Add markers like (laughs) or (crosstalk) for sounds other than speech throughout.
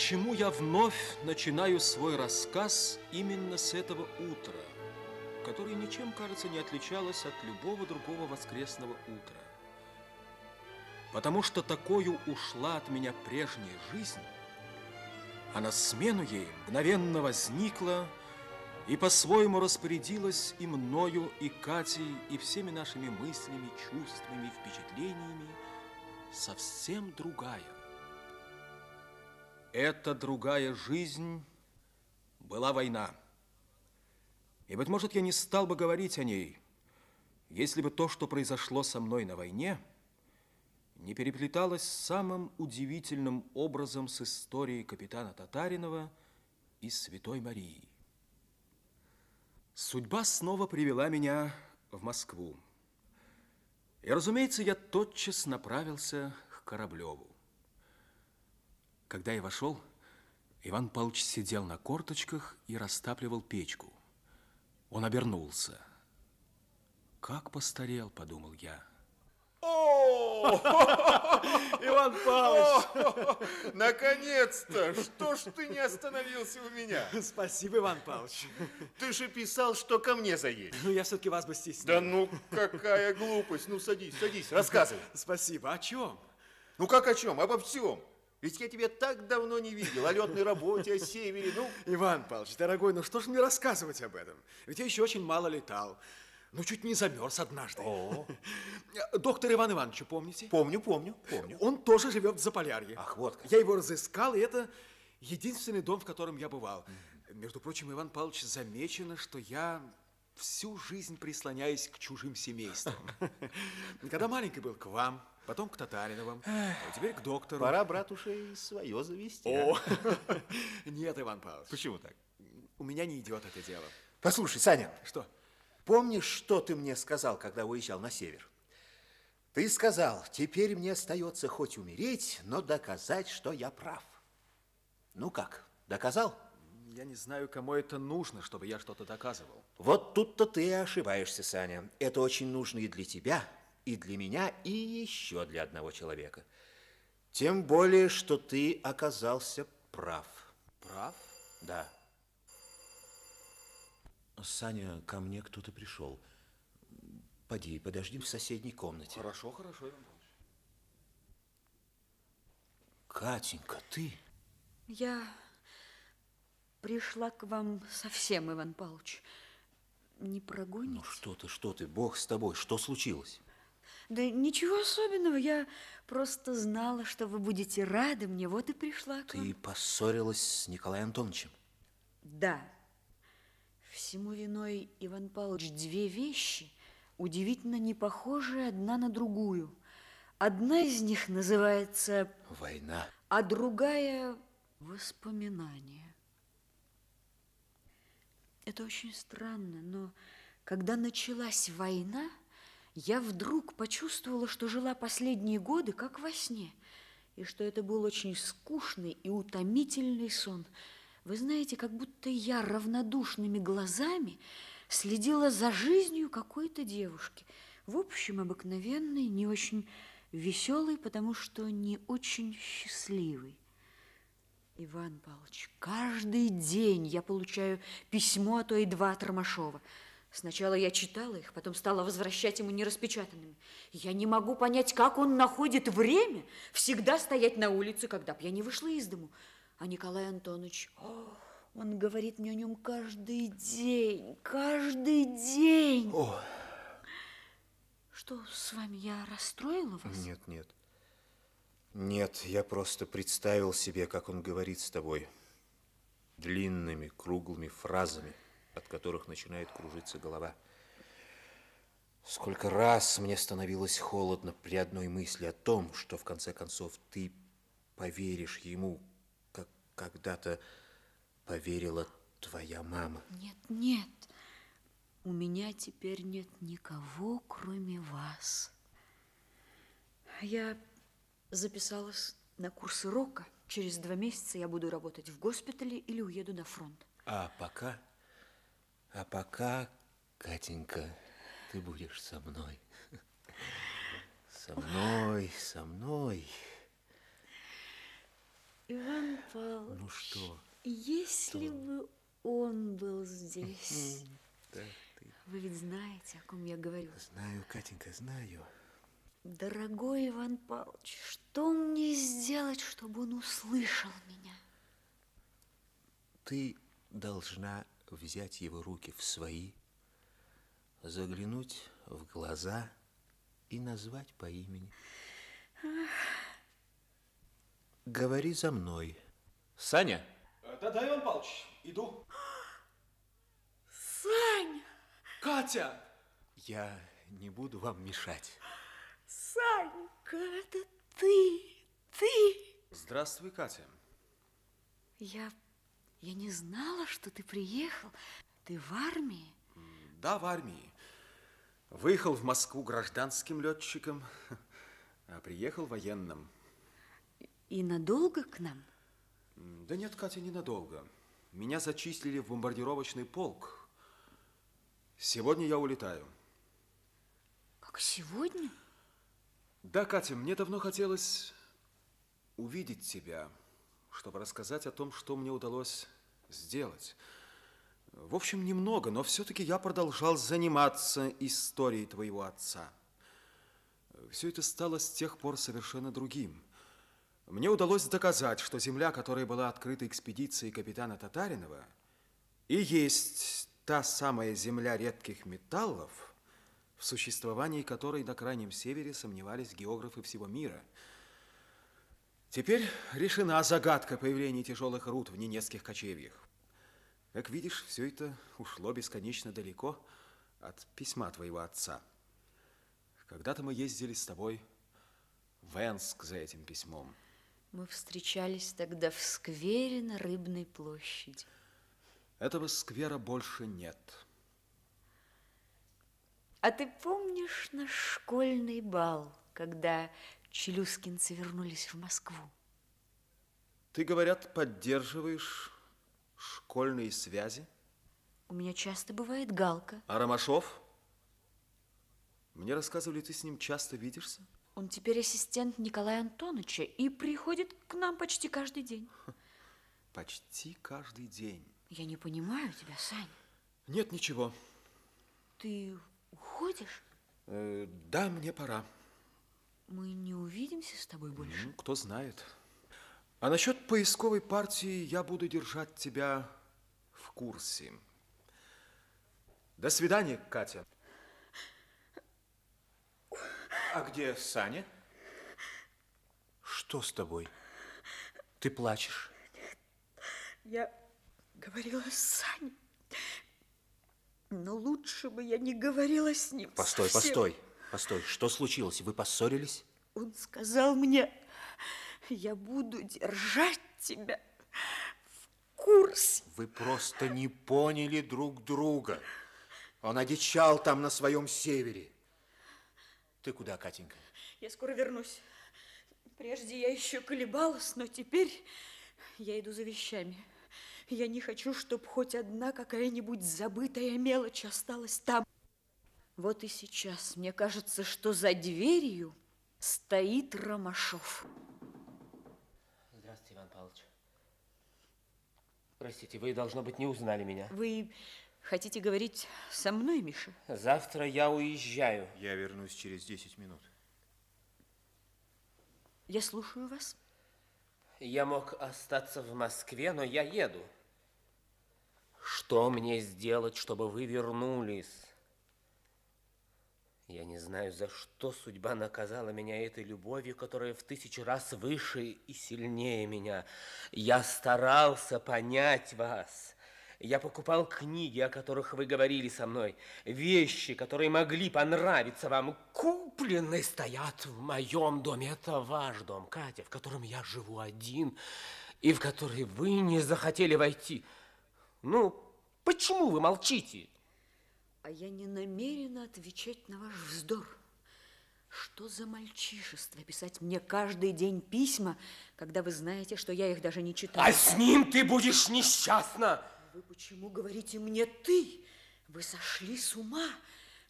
Почему я вновь начинаю свой рассказ именно с этого утра, которое ничем, кажется, не отличалось от любого другого воскресного утра? Потому что такую ушла от меня прежняя жизнь, а на смену ей мгновенно возникла и по-своему распорядилась и мною, и Катей, и всеми нашими мыслями, чувствами, впечатлениями совсем другая. Эта другая жизнь была война. И, быть может, я не стал бы говорить о ней, если бы то, что произошло со мной на войне, не переплеталось самым удивительным образом с историей капитана Татаринова и Святой Марии. Судьба снова привела меня в Москву. И, разумеется, я тотчас направился к Кораблеву. Когда я вошел, Иван Павлович сидел на корточках и растапливал печку. Он обернулся. Как постарел, подумал я. О, (laughs) Иван Павлович! Наконец-то! Что ж ты не остановился у меня? Спасибо, Иван Павлович. Ты же писал, что ко мне заедешь. Ну, я все-таки вас бы стеснял. Да ну, какая глупость. Ну, садись, садись, рассказывай. Спасибо. О чем? Ну, как о чем? Обо всем. Ведь я тебя так давно не видел. О летной работе, о севере, ну... Иван Павлович, дорогой, ну что ж мне рассказывать об этом? Ведь я еще очень мало летал. Ну, чуть не замерз однажды. О. (laughs) Доктор Иван Ивановича помните? Помню, помню, помню. Он тоже живет в Заполярье. Ах, вот как. Я его разыскал, и это единственный дом, в котором я бывал. Между прочим, Иван Павлович, замечено, что я всю жизнь прислоняюсь к чужим семействам. (laughs) Когда маленький был к вам, потом к Татариновым, а теперь к доктору. Пора, братуша, и свое завести. О, а? (laughs) нет, Иван Павлович. Почему так? У меня не идет это дело. Послушай, Саня, Что? помнишь, что ты мне сказал, когда уезжал на север? Ты сказал, теперь мне остается хоть умереть, но доказать, что я прав. Ну как, доказал? Я не знаю, кому это нужно, чтобы я что-то доказывал. Вот тут-то ты и ошибаешься, Саня. Это очень нужно и для тебя, и для меня, и еще для одного человека. Тем более, что ты оказался прав. Прав? Да. Саня, ко мне кто-то пришел. Поди, подожди в соседней комнате. Хорошо, хорошо, Иван Павлович. Катенька, ты? Я пришла к вам совсем, Иван Павлович. Не прогоните? Ну что ты, что ты, бог с тобой, что случилось? Да ничего особенного, я просто знала, что вы будете рады мне, вот и пришла к вам. Ты поссорилась с Николаем Антоновичем? Да. Всему виной, Иван Павлович, две вещи, удивительно не похожие одна на другую. Одна из них называется, Война. а другая – воспоминания. Это очень странно, но когда началась война, я вдруг почувствовала, что жила последние годы как во сне, и что это был очень скучный и утомительный сон. Вы знаете, как будто я равнодушными глазами следила за жизнью какой-то девушки. В общем, обыкновенной, не очень веселой, потому что не очень счастливой. Иван Павлович, каждый день я получаю письмо, а то и два от. Сначала я читала их, потом стала возвращать ему нераспечатанными. Я не могу понять, как он находит время всегда стоять на улице, когда б я не вышла из дому. А Николай Антонович, о, он говорит мне о нем каждый день, каждый день. О, Что с вами, я расстроила вас? нет, нет. Нет, я просто представил себе, как он говорит с тобой. Длинными, круглыми фразами, от которых начинает кружиться голова. Сколько раз мне становилось холодно при одной мысли о том, что в конце концов ты поверишь ему, как когда-то поверила твоя мама. Нет, нет, у меня теперь нет никого, кроме вас. Я записалась на курсы рока. Через два месяца я буду работать в госпитале или уеду на фронт. А пока, а пока, Катенька, ты будешь со мной. Со мной, со мной. Иван Павлович, Ну что? если бы он был здесь. Да, ты... Вы ведь знаете, о ком я говорю. Знаю, Катенька, знаю. Дорогой Иван Павлович, что мне сделать, чтобы он услышал меня? Ты должна взять его руки в свои, заглянуть в глаза и назвать по имени. Говори за мной. Саня? Да-да, Иван Павлович, иду. Сань, Катя! Я не буду вам мешать. Санька, это ты, ты. Здравствуй, Катя. Я, я не знала, что ты приехал. Ты в армии? Да, в армии. Выехал в Москву гражданским летчиком, а приехал военным. И надолго к нам? Да нет, Катя, ненадолго. Меня зачислили в бомбардировочный полк. Сегодня я улетаю. Как сегодня? Да, Катя, мне давно хотелось увидеть тебя, чтобы рассказать о том, что мне удалось сделать. В общем, немного, но все-таки я продолжал заниматься историей твоего отца. Все это стало с тех пор совершенно другим. Мне удалось доказать, что земля, которая была открыта экспедицией капитана Татаринова, и есть та самая земля редких металлов, в существовании которой на Крайнем Севере сомневались географы всего мира. Теперь решена загадка появления тяжелых руд в Ненецких кочевьях. Как видишь, все это ушло бесконечно далеко от письма твоего отца. Когда-то мы ездили с тобой в Энск за этим письмом. Мы встречались тогда в сквере на Рыбной площади. Этого сквера больше нет. А ты помнишь наш школьный бал, когда челюскинцы вернулись в Москву? Ты, говорят, поддерживаешь школьные связи? У меня часто бывает галка. А Ромашов? Мне рассказывали, ты с ним часто видишься? Он теперь ассистент Николая Антоновича и приходит к нам почти каждый день. (laughs) Почти каждый день. Я не понимаю тебя, Сань. Нет, ничего. Ты уходишь? Э, да, мне пора. Мы не увидимся с тобой больше? Ну, кто знает. А насчет поисковой партии я буду держать тебя в курсе. До свидания, Катя. А где Саня? Что с тобой? Ты плачешь? Я говорила с Саней, но лучше бы я не говорила с ним. Постой, совсем. постой, постой. Что случилось? Вы поссорились? Он сказал мне, я буду держать тебя в курсе. Вы просто не поняли друг друга. Он одичал там на своем севере. Ты куда, Катенька? Я скоро вернусь. Прежде я еще колебалась, но теперь я иду за вещами. Я не хочу, чтобы хоть одна какая-нибудь забытая мелочь осталась там. Вот и сейчас мне кажется, что за дверью стоит Ромашов. Здравствуйте, Иван Павлович. Простите, вы, должно быть, не узнали меня. Вы хотите говорить со мной, Миша? Завтра я уезжаю. Я вернусь через 10 минут. Я слушаю вас. Я мог остаться в Москве, но я еду. Что мне сделать, чтобы вы вернулись? Я не знаю, за что судьба наказала меня этой любовью, которая в тысячу раз выше и сильнее меня. Я старался понять вас. Я покупал книги, о которых вы говорили со мной, вещи, которые могли понравиться вам, купленные стоят в моем доме. Это ваш дом, Катя, в котором я живу один и в который вы не захотели войти. Ну, почему вы молчите? А я не намерена отвечать на ваш вздор. Что за мальчишество писать мне каждый день письма, когда вы знаете, что я их даже не читаю? А с ним ты будешь несчастна. Вы почему говорите мне «ты»? Вы сошли с ума.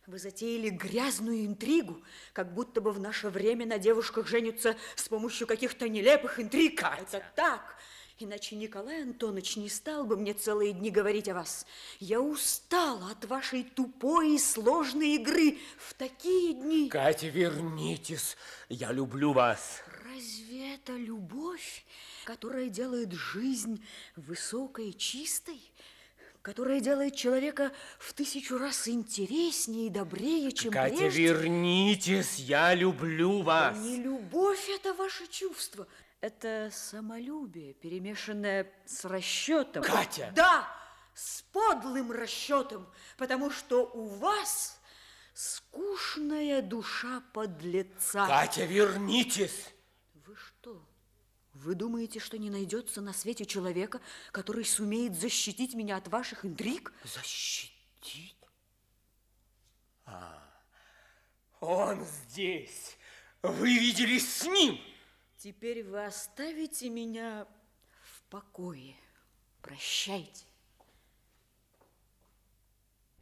Вы затеяли грязную интригу, как будто бы в наше время на девушках женятся с помощью каких-то нелепых интриг. Катя. Это так. Иначе Николай Антонович не стал бы мне целые дни говорить о вас. Я устала от вашей тупой и сложной игры в такие дни. Катя, вернитесь. Я люблю вас. Разве это любовь, которая делает жизнь высокой и чистой? Которая делает человека в тысячу раз интереснее и добрее, чем Катя, прежде? вернитесь. Я люблю вас. Не любовь это ваше чувство. Это самолюбие, перемешанное с расчетом. Катя! Да, с подлым расчетом, потому что у вас скучная душа подлеца. Катя, вернитесь. Вы что? Вы думаете, что не найдется на свете человека, который сумеет защитить меня от ваших интриг? Защитить? А, он здесь. Вы виделись с ним? Теперь вы оставите меня в покое. Прощайте.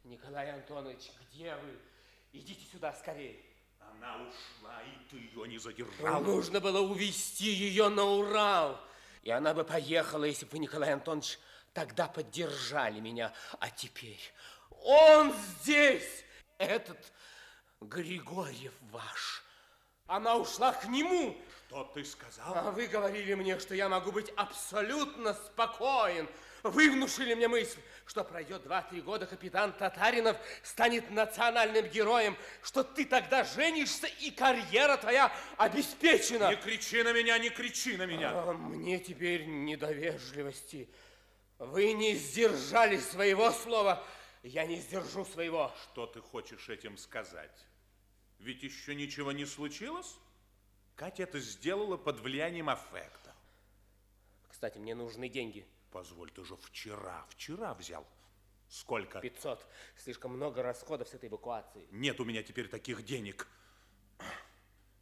Николай Антонович, где вы? Идите сюда скорее. Она ушла, и ты ее не задержал. нужно было увезти ее на Урал. И она бы поехала, если бы вы, Николай Антонович, тогда поддержали меня. А теперь он здесь, этот Григорьев ваш. Она ушла к нему. Что ты сказал? А вы говорили мне, что я могу быть абсолютно спокоен. Вы внушили мне мысль, что пройдет два-три года, капитан Татаринов станет национальным героем, что ты тогда женишься, и карьера твоя обеспечена. Не кричи на меня, не кричи на меня. А мне теперь не до вежливости. Вы не сдержали своего слова, я не сдержу своего. Что ты хочешь этим сказать? Ведь еще ничего не случилось? Катя это сделала под влиянием аффекта. Кстати, мне нужны деньги. Позволь, ты же вчера, вчера взял. Сколько? 500. Слишком много расходов с этой эвакуации. Нет у меня теперь таких денег.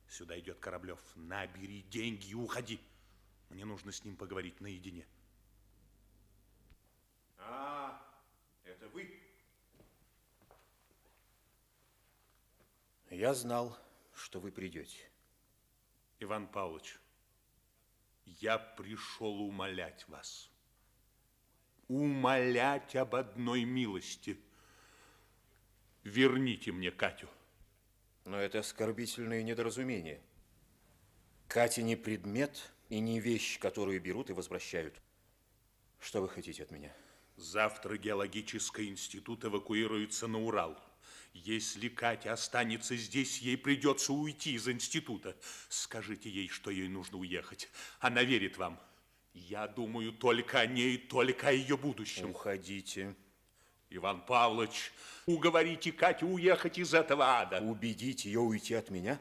Сюда идет Кораблев. Набери деньги и уходи. Мне нужно с ним поговорить наедине. А, это вы? Я знал, что вы придете. Иван Павлович, я пришел умолять вас. Умолять об одной милости. Верните мне Катю. Но это оскорбительное недоразумение. Катя не предмет и не вещь, которую берут и возвращают. Что вы хотите от меня? Завтра геологический институт эвакуируется на Урал. Если Катя останется здесь, ей придется уйти из института. Скажите ей, что ей нужно уехать. Она верит вам. Я думаю только о ней, только о ее будущем. Уходите. Иван Павлович, уговорите Катю уехать из этого ада. Убедить ее уйти от меня?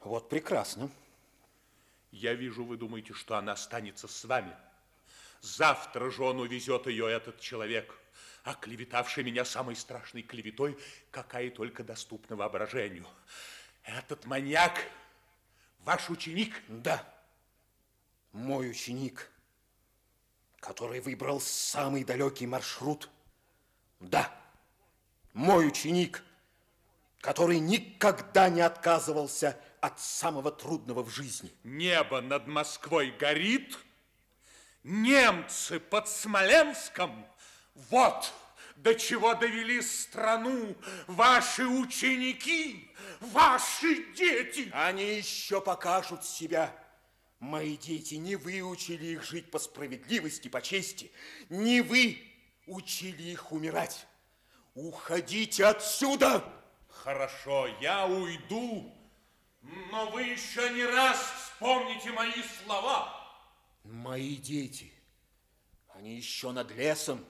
Вот прекрасно. Я вижу, вы думаете, что она останется с вами. Завтра же он увезет ее, этот человек, оклеветавший меня самой страшной клеветой, какая только доступна воображению. Этот маньяк ваш ученик? Да, мой ученик, который выбрал самый далекий маршрут. Да, мой ученик, который никогда не отказывался от самого трудного в жизни. Небо над Москвой горит, немцы под Смоленском. Вот до чего довели страну ваши ученики, ваши дети. Они еще покажут себя. Мои дети, не вы учили их жить по справедливости, по чести. Не вы учили их умирать. Уходите отсюда! Хорошо, я уйду, но вы еще не раз вспомните мои слова. Мои дети, они еще над лесом,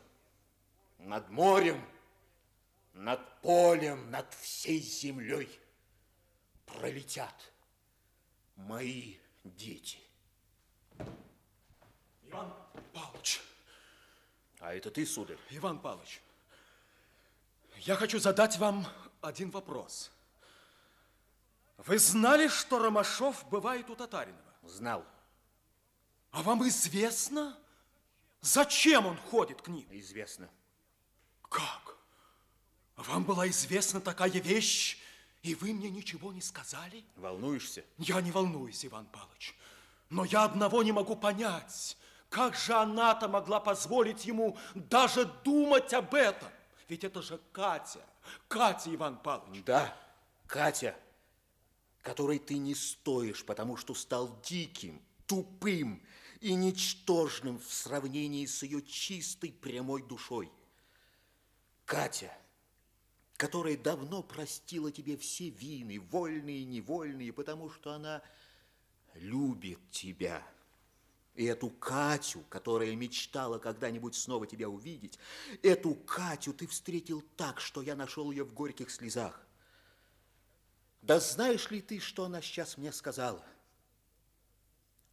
над морем, над полем, над всей землей пролетят. Мои дети. Иван Павлович, А это ты, сударь? Иван Павлович, я хочу задать вам один вопрос. Вы знали, что Ромашов бывает у Татаринова? Знал. А вам известно, зачем он ходит к ним? Известно. Как? Вам была известна такая вещь, и вы мне ничего не сказали? Волнуешься? Я не волнуюсь, Иван Павлович. Но я одного не могу понять. Как же она-то могла позволить ему даже думать об этом? Ведь это же Катя. Катя, Иван Павлович. Да, Катя, которой ты не стоишь, потому что стал диким, тупым и ничтожным в сравнении с ее чистой прямой душой. Катя, которая давно простила тебе все вины, вольные и невольные, потому что она любит тебя. И эту Катю, которая мечтала когда-нибудь снова тебя увидеть, эту Катю ты встретил так, что я нашел ее в горьких слезах. Да знаешь ли ты, что она сейчас мне сказала?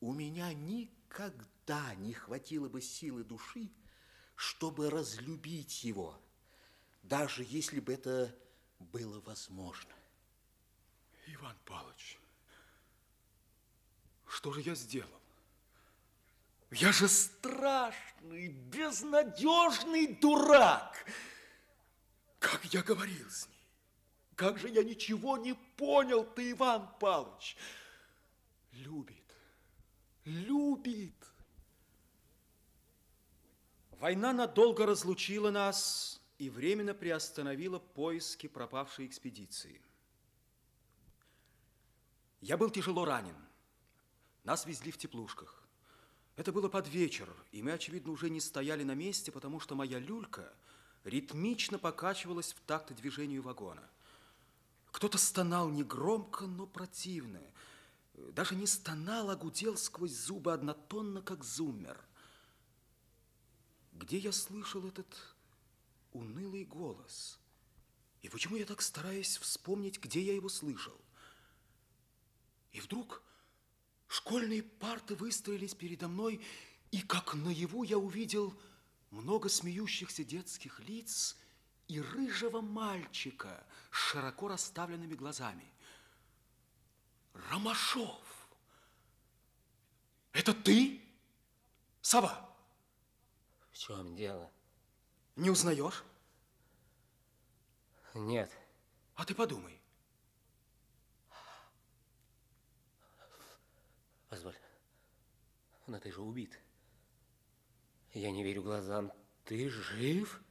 У меня никогда не хватило бы силы души, чтобы разлюбить его, даже если бы это было возможно. Иван Павлович, что же я сделал? Я же страшный, безнадежный дурак. Как я говорил с ней? Как же я ничего не понял ты, Иван Павлович? Любит, любит. Война надолго разлучила нас и временно приостановила поиски пропавшей экспедиции. Я был тяжело ранен. Нас везли в теплушках. Это было под вечер, и мы, очевидно, уже не стояли на месте, потому что моя люлька ритмично покачивалась в такт движению вагона. Кто-то стонал негромко, но противно. Даже не стонал, а гудел сквозь зубы однотонно, как зуммер. Где я слышал этот унылый голос? И почему я так стараюсь вспомнить, где я его слышал? И вдруг школьные парты выстроились передо мной, и как наяву я увидел много смеющихся детских лиц и рыжего мальчика с широко расставленными глазами. Ромашов! Это ты? Сова, В чем дело? не узнаешь? Нет. А ты подумай. Позволь. Но ты же убит. Я не верю глазам. Ты жив?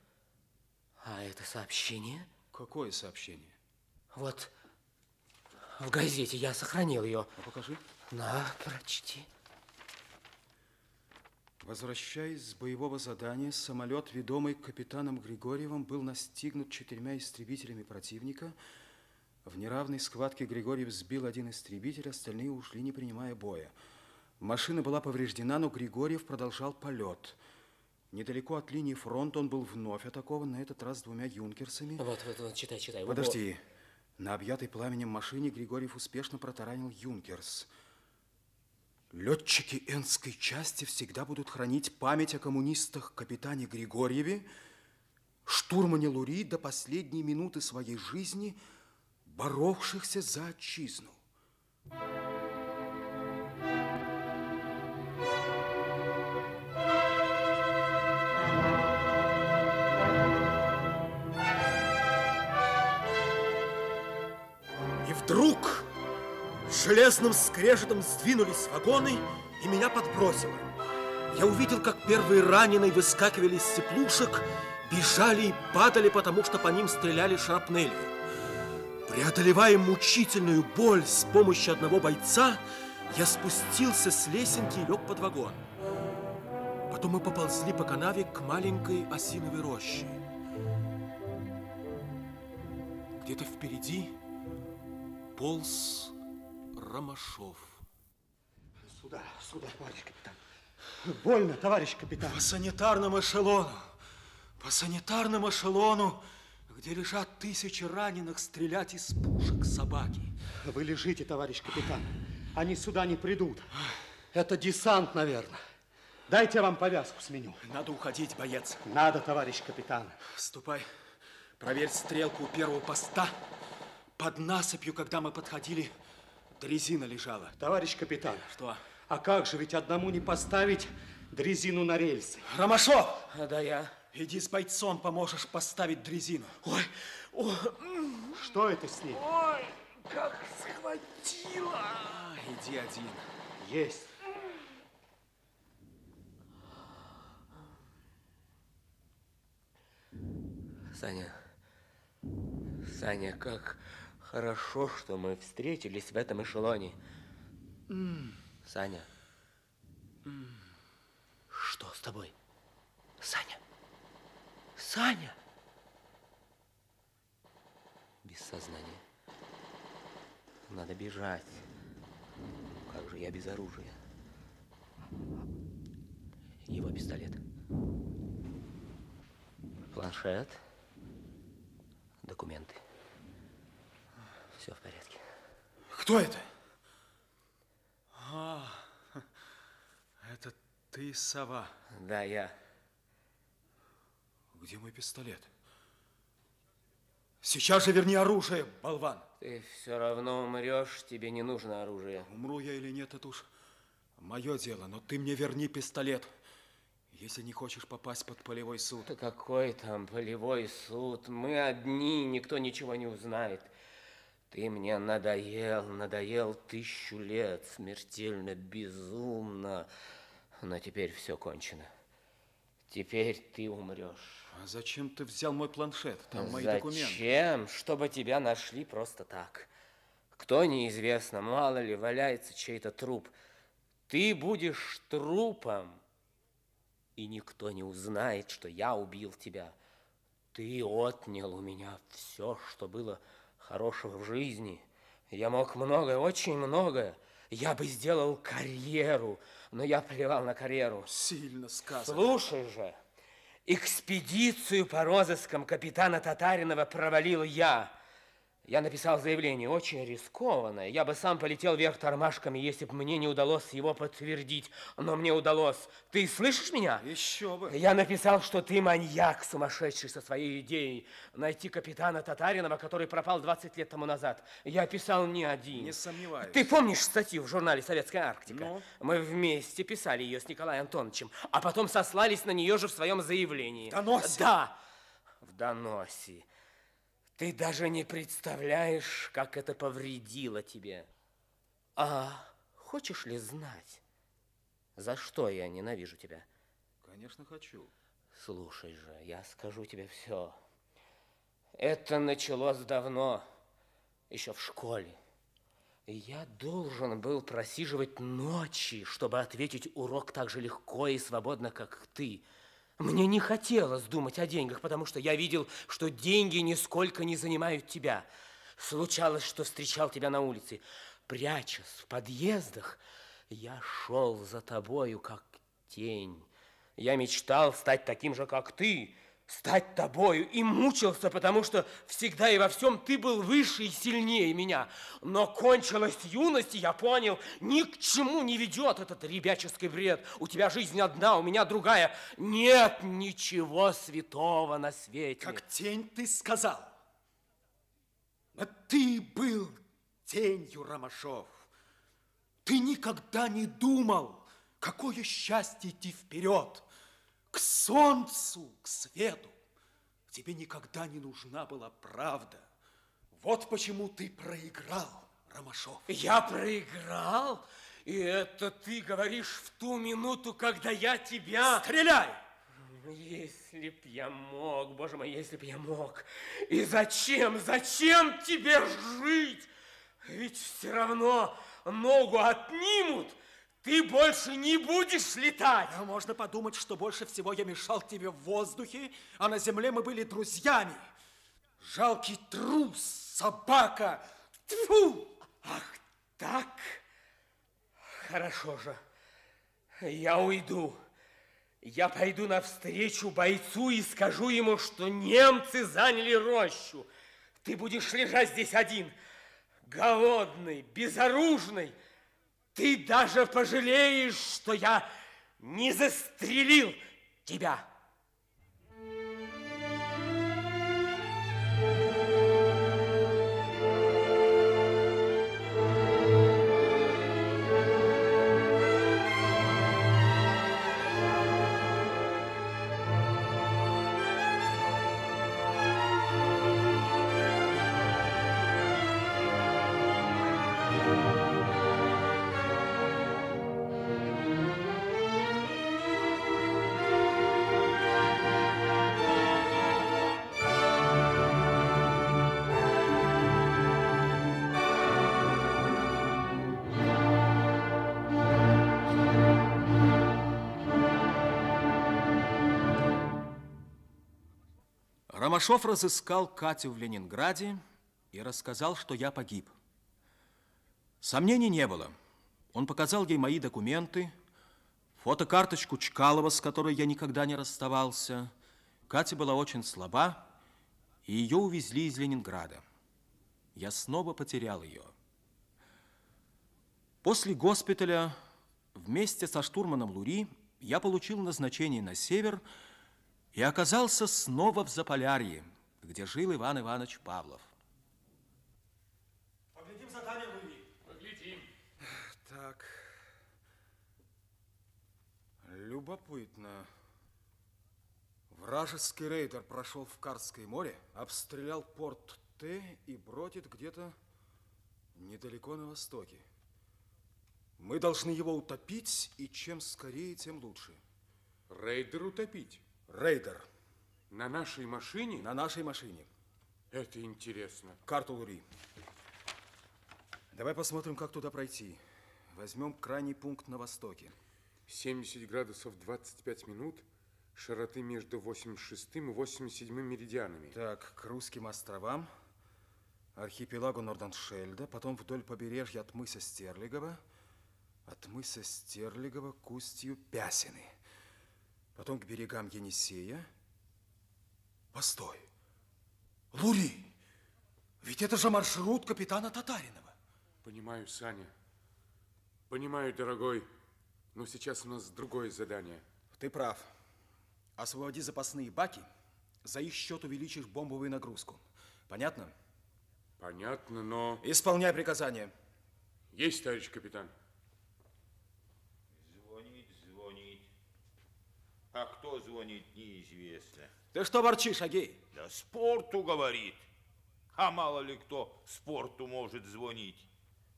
А это сообщение? Какое сообщение? Вот в газете я сохранил ее. А покажи. На, прочти. Возвращаясь с боевого задания, самолет, ведомый капитаном Григорьевым, был настигнут четырьмя истребителями противника. В неравной схватке Григорьев сбил один истребитель, остальные ушли, не принимая боя. Машина была повреждена, но Григорьев продолжал полет. Недалеко от линии фронта он был вновь атакован, на этот раз двумя юнкерсами. Вот, вот, вот, читай, читай. Подожди. На объятой пламенем машине Григорьев успешно протаранил Юнкерс. Летчики Энской части всегда будут хранить память о коммунистах капитане Григорьеве, штурмане Лури до последней минуты своей жизни, боровшихся за отчизну. И железным скрежетом сдвинулись вагоны, и меня подбросило. Я увидел, как первые раненые выскакивали из теплушек, бежали и падали, потому что по ним стреляли шрапнелью. Преодолевая мучительную боль с помощью одного бойца, я спустился с лесенки и лег под вагон. Потом мы поползли по канаве к маленькой осиновой роще. Где-то впереди полз Ромашов. Сюда, сюда, товарищ капитан. Больно, товарищ капитан. По санитарному эшелону, по санитарному эшелону, где лежат тысячи раненых, стрелять из пушек собаки. Вы лежите, товарищ капитан. Они сюда не придут. Это десант, наверное. Дайте я вам повязку сменю. Надо уходить, боец. Надо, товарищ капитан. Ступай, проверь стрелку у первого поста. Под насыпью, когда мы подходили, дрезина лежала. Товарищ капитан. Что? А как же, ведь одному не поставить дрезину на рельсы. Ромашов! А, да, я. Иди с бойцом, поможешь поставить дрезину. Ой, ой, Что это с ним? ой, как схватило. А, иди один. Есть. Саня, Саня, как хорошо, что мы встретились в этом эшелоне. Саня, что с тобой? Саня, Саня. Без сознания. Надо бежать. Как же я без оружия? Его пистолет. Планшет. Документы. Все в порядке. Кто это? А, это ты, сова. Да, я. Где мой пистолет? Сейчас же верни оружие, болван. Ты все равно умрешь, тебе не нужно оружие. Умру я или нет, это уж мое дело, но ты мне верни пистолет, если не хочешь попасть под полевой суд. Да какой там полевой суд? Мы одни, никто ничего не узнает. Ты мне надоел, надоел тысячу лет, смертельно, безумно. Но теперь все кончено. Теперь ты умрешь. А зачем ты взял мой планшет? Там мои Зачем? документы. Чтобы тебя нашли просто так. Кто неизвестно, мало ли, валяется чей-то труп. Ты будешь трупом, и никто не узнает, что я убил тебя. Ты отнял у меня все, что было хорошего в жизни. Я мог многое, очень многое. Я бы сделал карьеру, но я плевал на карьеру. Сильно сказано. Слушай же, экспедицию по розыскам капитана Татаринова провалил я. Я написал заявление, очень рискованное. Я бы сам полетел вверх тормашками, если бы мне не удалось его подтвердить. Но мне удалось. Ты слышишь меня? Еще бы. Я написал, что ты маньяк, сумасшедший со своей идеей. Найти капитана Татаринова, который пропал 20 лет тому назад. Я писал не один. Не сомневаюсь. Ты помнишь статью в журнале «Советская Арктика»? Ну? Мы вместе писали ее с Николаем Антоновичем, а потом сослались на нее же в своем заявлении. В доносе? Да, в доносе. Ты даже не представляешь, как это повредило тебе. А хочешь ли знать, за что я ненавижу тебя? Конечно, хочу. Слушай же, я скажу тебе все. Это началось давно, еще в школе. Я должен был просиживать ночи, чтобы ответить урок так же легко и свободно, как ты. Мне не хотелось думать о деньгах, потому что я видел, что деньги нисколько не занимают тебя. Случалось, что встречал тебя на улице. Прячась в подъездах, я шел за тобою, как тень. Я мечтал стать таким же, как ты, стать тобою, и мучился, потому что всегда и во всем ты был выше и сильнее меня. Но кончилась юность, и я понял, ни к чему не ведет этот ребяческий бред. У тебя жизнь одна, у меня другая. Нет ничего святого на свете. Как тень ты сказал. Но ты был тенью, Ромашов. Ты никогда не думал, какое счастье идти вперед, к солнцу, к свету. Тебе никогда не нужна была правда. Вот почему ты проиграл, Ромашов. Я проиграл? И это ты говоришь в ту минуту, когда я тебя... Стреляй! Если б я мог, боже мой, если б я мог. И зачем, зачем тебе жить? Ведь все равно ногу отнимут, ты больше не будешь летать. А можно подумать, что больше всего я мешал тебе в воздухе, а на земле мы были друзьями. Жалкий трус, собака. Тьфу! Ах, так? Хорошо же. Я уйду. Я пойду навстречу бойцу и скажу ему, что немцы заняли рощу. Ты будешь лежать здесь один, голодный, безоружный. Ты даже пожалеешь, что я не застрелил тебя. Ромашов разыскал Катю в Ленинграде и рассказал, что я погиб. Сомнений не было. Он показал ей мои документы, фотокарточку Чкалова, с которой я никогда не расставался. Катя была очень слаба, и ее увезли из Ленинграда. Я снова потерял ее. После госпиталя вместе со штурманом Лури я получил назначение на север и оказался снова в Заполярье, где жил Иван Иванович Павлов. Поглядим задание, Луи. Поглядим. Так. Любопытно. Вражеский рейдер прошел в Карское море, обстрелял порт Т и бродит где-то недалеко на востоке. Мы должны его утопить, и чем скорее, тем лучше. Рейдер утопить? Рейдер. На нашей машине? На нашей машине. Это интересно. Карту Лури. Давай посмотрим, как туда пройти. Возьмем крайний пункт на востоке. 70 градусов 25 минут, широты между 86 и 87 меридианами. Так, к русским островам, архипелагу Норденшельда, потом вдоль побережья от мыса Стерлигова, от мыса Стерлигова к устью Пясины, потом к берегам Енисея. Постой, Лури, ведь это же маршрут капитана Татаринова. Понимаю, Саня. Понимаю, дорогой. Но сейчас у нас другое задание. Ты прав. Освободи запасные баки, за их счет увеличишь бомбовую нагрузку. Понятно? Понятно, но... Исполняй приказание. Есть, товарищ капитан. Звонить, звонить. А кто звонит, неизвестно. Ты что ворчишь, Агей? Да спорту говорит. А мало ли кто спорту может звонить.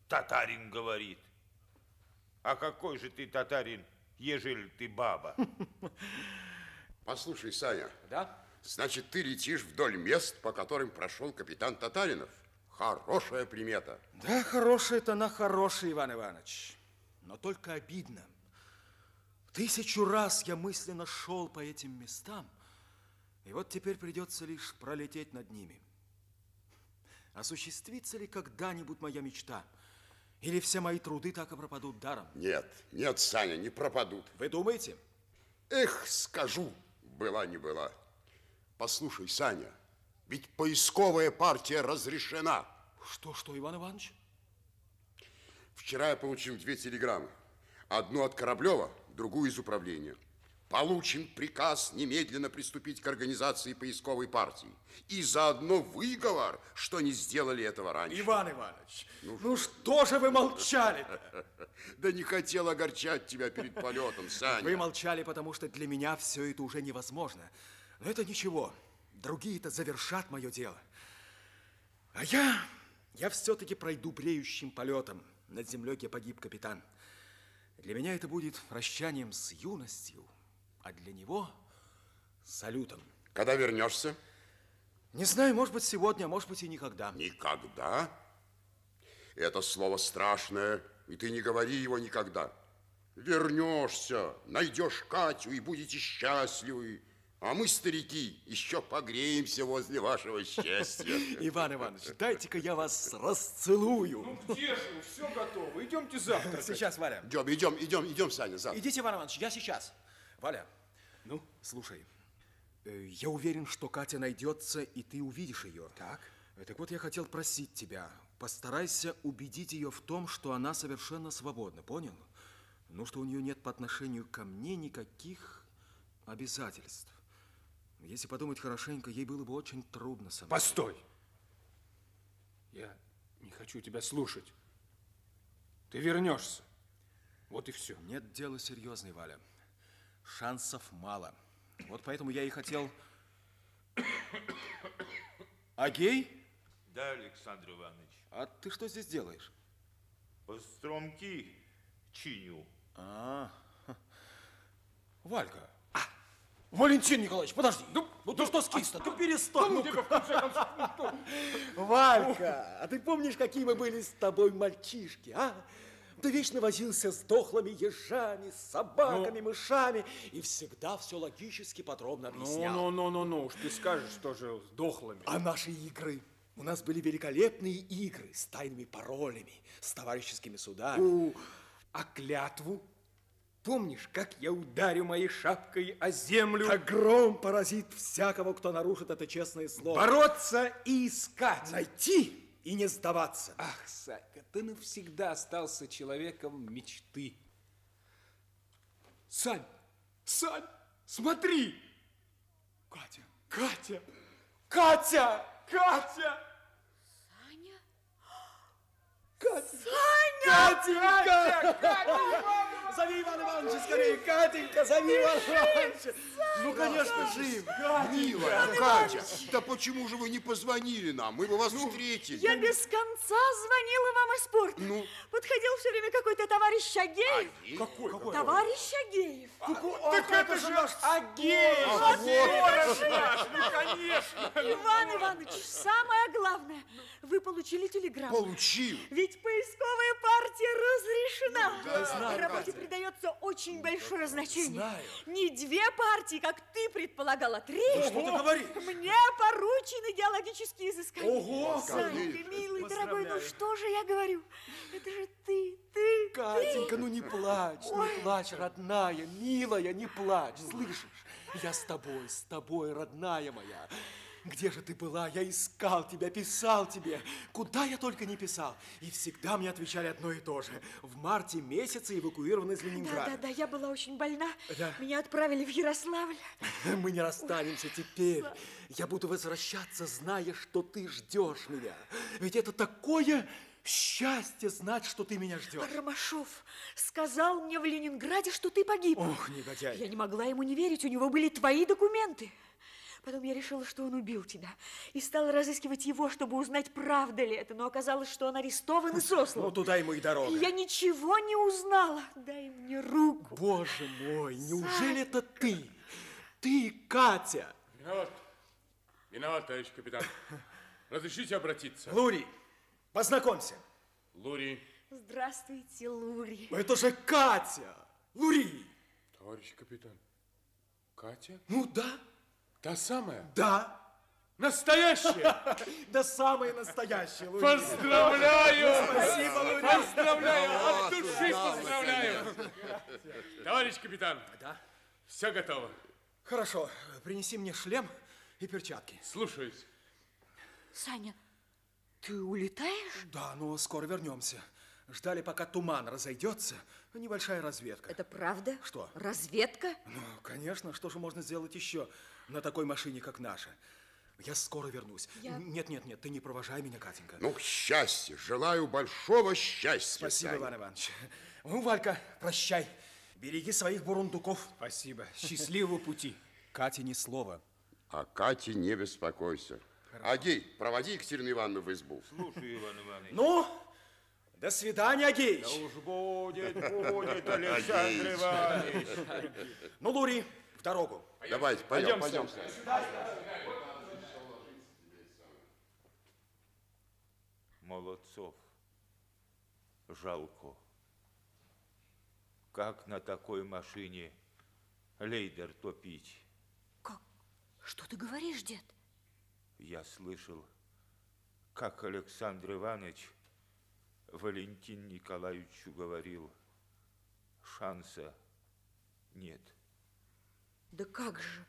Татарин говорит. А какой же ты татарин, ежели ты баба? (laughs) Послушай, Саня. Да? Значит, ты летишь вдоль мест, по которым прошел капитан Татаринов. Хорошая примета. Да, хорошая-то она хорошая, Иван Иванович. Но только обидно. Тысячу раз я мысленно шел по этим местам, и вот теперь придется лишь пролететь над ними. Осуществится ли когда-нибудь моя мечта? Или все мои труды так и пропадут даром? Нет, нет, Саня, не пропадут. Вы думаете? Эх, скажу, была не была. Послушай, Саня, ведь поисковая партия разрешена. Что, что, Иван Иванович? Вчера я получил две телеграммы. Одну от Кораблева, другую из управления. Получен приказ немедленно приступить к организации поисковой партии. И заодно выговор, что не сделали этого раньше. Иван Иванович, ну, ну что же вы молчали-то? (laughs) Да не хотел огорчать тебя перед полетом, Саня. Вы молчали, потому что для меня все это уже невозможно. Но это ничего. Другие-то завершат мое дело. А я, я все-таки пройду бреющим полетом. Над землей, где погиб капитан. Для меня это будет прощанием с юностью, а для него салютом. Когда вернешься? Не знаю, может быть, сегодня, а может быть, и никогда. Никогда? Это слово страшное, и ты не говори его никогда. Вернешься, найдешь Катю и будете счастливы. А мы, старики, еще погреемся возле вашего счастья. (laughs) Иван Иванович, дайте-ка я вас расцелую. Ну где же? Все готово. Идемте завтра. Сейчас, Валя. Идем, идем, идем, идем, Саня, завтра. Идите, Иван Иванович, я сейчас. Валя, ну, слушай, э, я уверен, что Катя найдется, и ты увидишь ее. Так? Так вот, я хотел просить тебя, постарайся убедить ее в том, что она совершенно свободна, понял? Ну, что у нее нет по отношению ко мне никаких обязательств. Если подумать хорошенько, ей было бы очень трудно со мной. Постой! Я не хочу тебя слушать. Ты вернешься. Вот и все. Нет, дело серьезное, Валя. Шансов мало. Вот поэтому я и хотел... Агей? Да, Александр Иванович. А ты что здесь делаешь? Постромки чиню. А, Валька. А, Валентин Николаевич, подожди. Ну, ну ты что скис-то? Ну, перестань. Ну, конце концов, Валька, а ты помнишь, какие мы были с тобой мальчишки, а? Да вечно возился с дохлыми ежами, с собаками, мышами и всегда все логически подробно объяснял. Ну, ну, ну, ну, уж ты скажешь, что же с дохлыми. А наши игры? У нас были великолепные игры с тайными паролями, с товарищескими судами. А клятву? Помнишь, как я ударю моей шапкой о землю? А гром поразит всякого, кто нарушит это честное слово. Бороться и искать. Найти и не сдаваться. Ах, Санька, ты навсегда остался человеком мечты. Сань, Сань, смотри! Катя, Катя, Катя, Катя! Саня? Катя! Саня! Катенька! Катя Зови Ивана Ивановича скорее! Катенька, зови Ивана Ивановича! Ну, конечно, жив! Милая, Катя, да почему же вы не позвонили нам? Мы бы вас встретили. Я без конца звонила вам из порта. Ну? Подходил все время какой-то товарищ Агеев. Какой? Какой? Товарищ Агеев. Так это же наш Агеев! Ах, вот. наш, ну, конечно! Иван Иванович, самое главное, вы получили телеграмму. Получил. Ведь поисковая партия разрешена. Работе придается очень большое значение. Знаю. Не две партии, как ты предполагал, а три. что ты говоришь? Мне поручены геологические изыскания. Ого! Санька, милый, дорогой, ну что же я говорю? Это же ты, ты, Катенька, ну не плачь, не плачь, родная, милая, не плачь, слышишь? Я с тобой, с тобой, родная моя. Где же ты была? Я искал тебя, писал тебе. Куда я только не писал. И всегда мне отвечали одно и то же. В марте месяце эвакуирован из Да, Ленинграда. да, да, я была очень больна. Да. Меня отправили в Ярославль. (laughs) Мы не расстанемся теперь. Я буду возвращаться, зная, что ты ждешь меня. Ведь это такое счастье знать, что ты меня ждешь. Ромашов сказал мне в Ленинграде, что ты погиб. Ох, негодяй. Я не могла ему не верить, у него были твои документы. Потом я решила, что он убил тебя. И стала разыскивать его, чтобы узнать, правда ли это. Но оказалось, что он арестован и сослан. Ну, туда ему и дорога. И я ничего не узнала. Дай мне руку. Боже мой, неужели это ты? Ты, Катя? Виноват. Виноват, товарищ капитан. Разрешите обратиться? Лури, познакомься. Лури. Здравствуйте, Лури. Это же Катя. Лури. Товарищ капитан. Катя? Ну да, Та самая? да. Настоящая! (laughs) Да самое настоящее, Лури. Поздравляю! Спасибо, Лури. Поздравляю! От души поздравляю! Товарищ капитан, Да? все готово. Хорошо, принеси мне шлем и перчатки. Слушаюсь. Саня, ты улетаешь? Да, но скоро вернемся. Ждали, пока туман разойдется. Небольшая разведка. Это правда? Что? Разведка? Ну, конечно, что же можно сделать еще на такой машине, как наша? Я скоро вернусь. Я- Нет, нет, нет, ты не провожай меня, Катенька. Ну, счастья, желаю большого счастья. Спасибо, Саня. Иван Иванович. Ну, Валька, прощай. Береги своих бурундуков. Спасибо. Счастливого пути. Кате ни слова. А Кате не беспокойся. Агей, проводи Екатерину Ивановну в избу. Слушай, Иван Иванович. Ну, до свидания, Агеич. Уж будет, будет, Александр Иванович. Ну, Лури, в дорогу. Давайте, пойдем, пойдем. Молодцов. Жалко. Как на такой машине лейдер топить? Как? Что ты говоришь, дед? Я слышал, как Александр Иванович Валентин Николаевичу говорил, шанса нет. Да как же?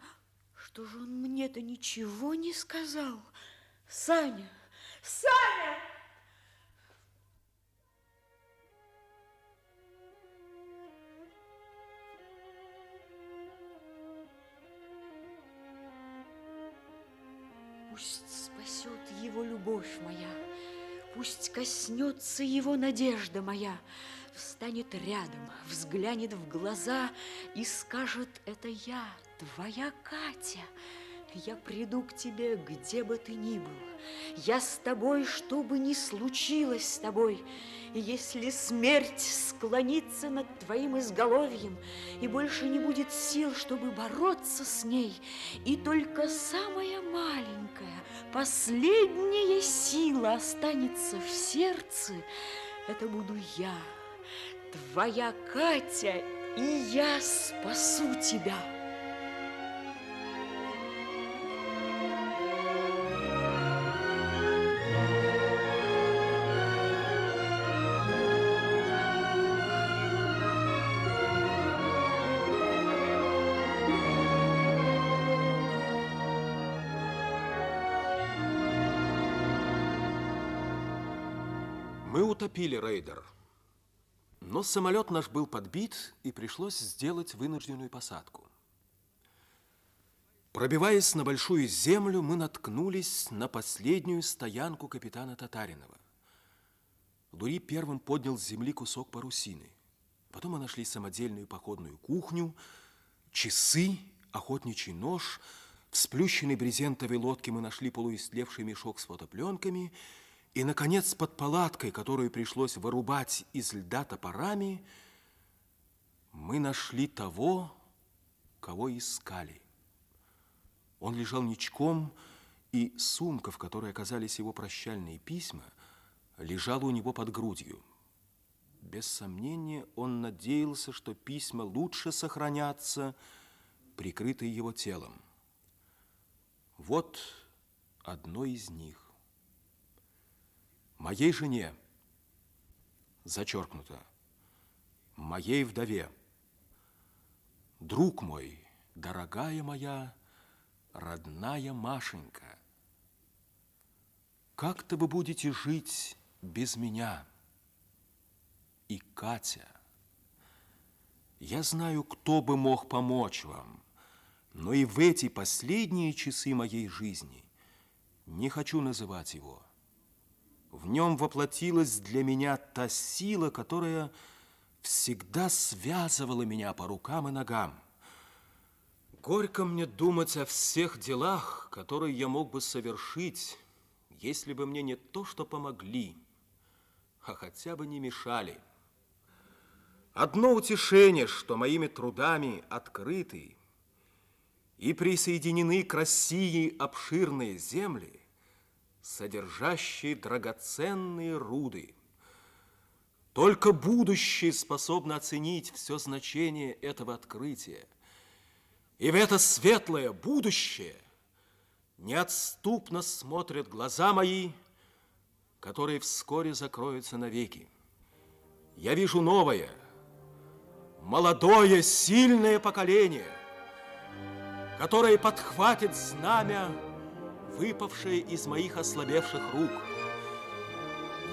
Что же он мне-то ничего не сказал? Саня! Саня! Пусть спасет его любовь моя, Пусть коснется его надежда моя, Встанет рядом, взглянет в глаза И скажет, это я, твоя Катя. Я приду к тебе, где бы ты ни был. Я с тобой, что бы ни случилось с тобой. И если смерть склонится над твоим изголовьем, И больше не будет сил, чтобы бороться с ней, И только самая маленькая, последняя сила останется в сердце, Это буду я, твоя Катя, и я спасу тебя. Мы утопили рейдер. Но самолет наш был подбит, и пришлось сделать вынужденную посадку. Пробиваясь на большую землю, мы наткнулись на последнюю стоянку капитана Татаринова. Лури первым поднял с земли кусок парусины. Потом мы нашли самодельную походную кухню, часы, охотничий нож. В сплющенной брезентовой лодке мы нашли полуистлевший мешок с фотопленками – и, наконец, под палаткой, которую пришлось вырубать из льда топорами, мы нашли того, кого искали. Он лежал ничком, и сумка, в которой оказались его прощальные письма, лежала у него под грудью. Без сомнения, он надеялся, что письма лучше сохранятся, прикрытые его телом. Вот одно из них. Моей жене, зачеркнуто, моей вдове, друг мой, дорогая моя, родная Машенька, как-то вы будете жить без меня? И Катя, я знаю, кто бы мог помочь вам, но и в эти последние часы моей жизни не хочу называть его – в нем воплотилась для меня та сила, которая всегда связывала меня по рукам и ногам. Горько мне думать о всех делах, которые я мог бы совершить, если бы мне не то, что помогли, а хотя бы не мешали. Одно утешение, что моими трудами открыты и присоединены к России обширные земли – содержащие драгоценные руды. Только будущее способно оценить все значение этого открытия. И в это светлое будущее неотступно смотрят глаза мои, которые вскоре закроются навеки. Я вижу новое, молодое, сильное поколение, которое подхватит знамя выпавшие из моих ослабевших рук.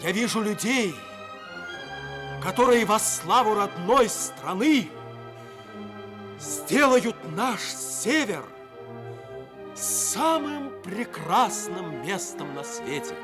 Я вижу людей, которые во славу родной страны сделают наш север самым прекрасным местом на свете.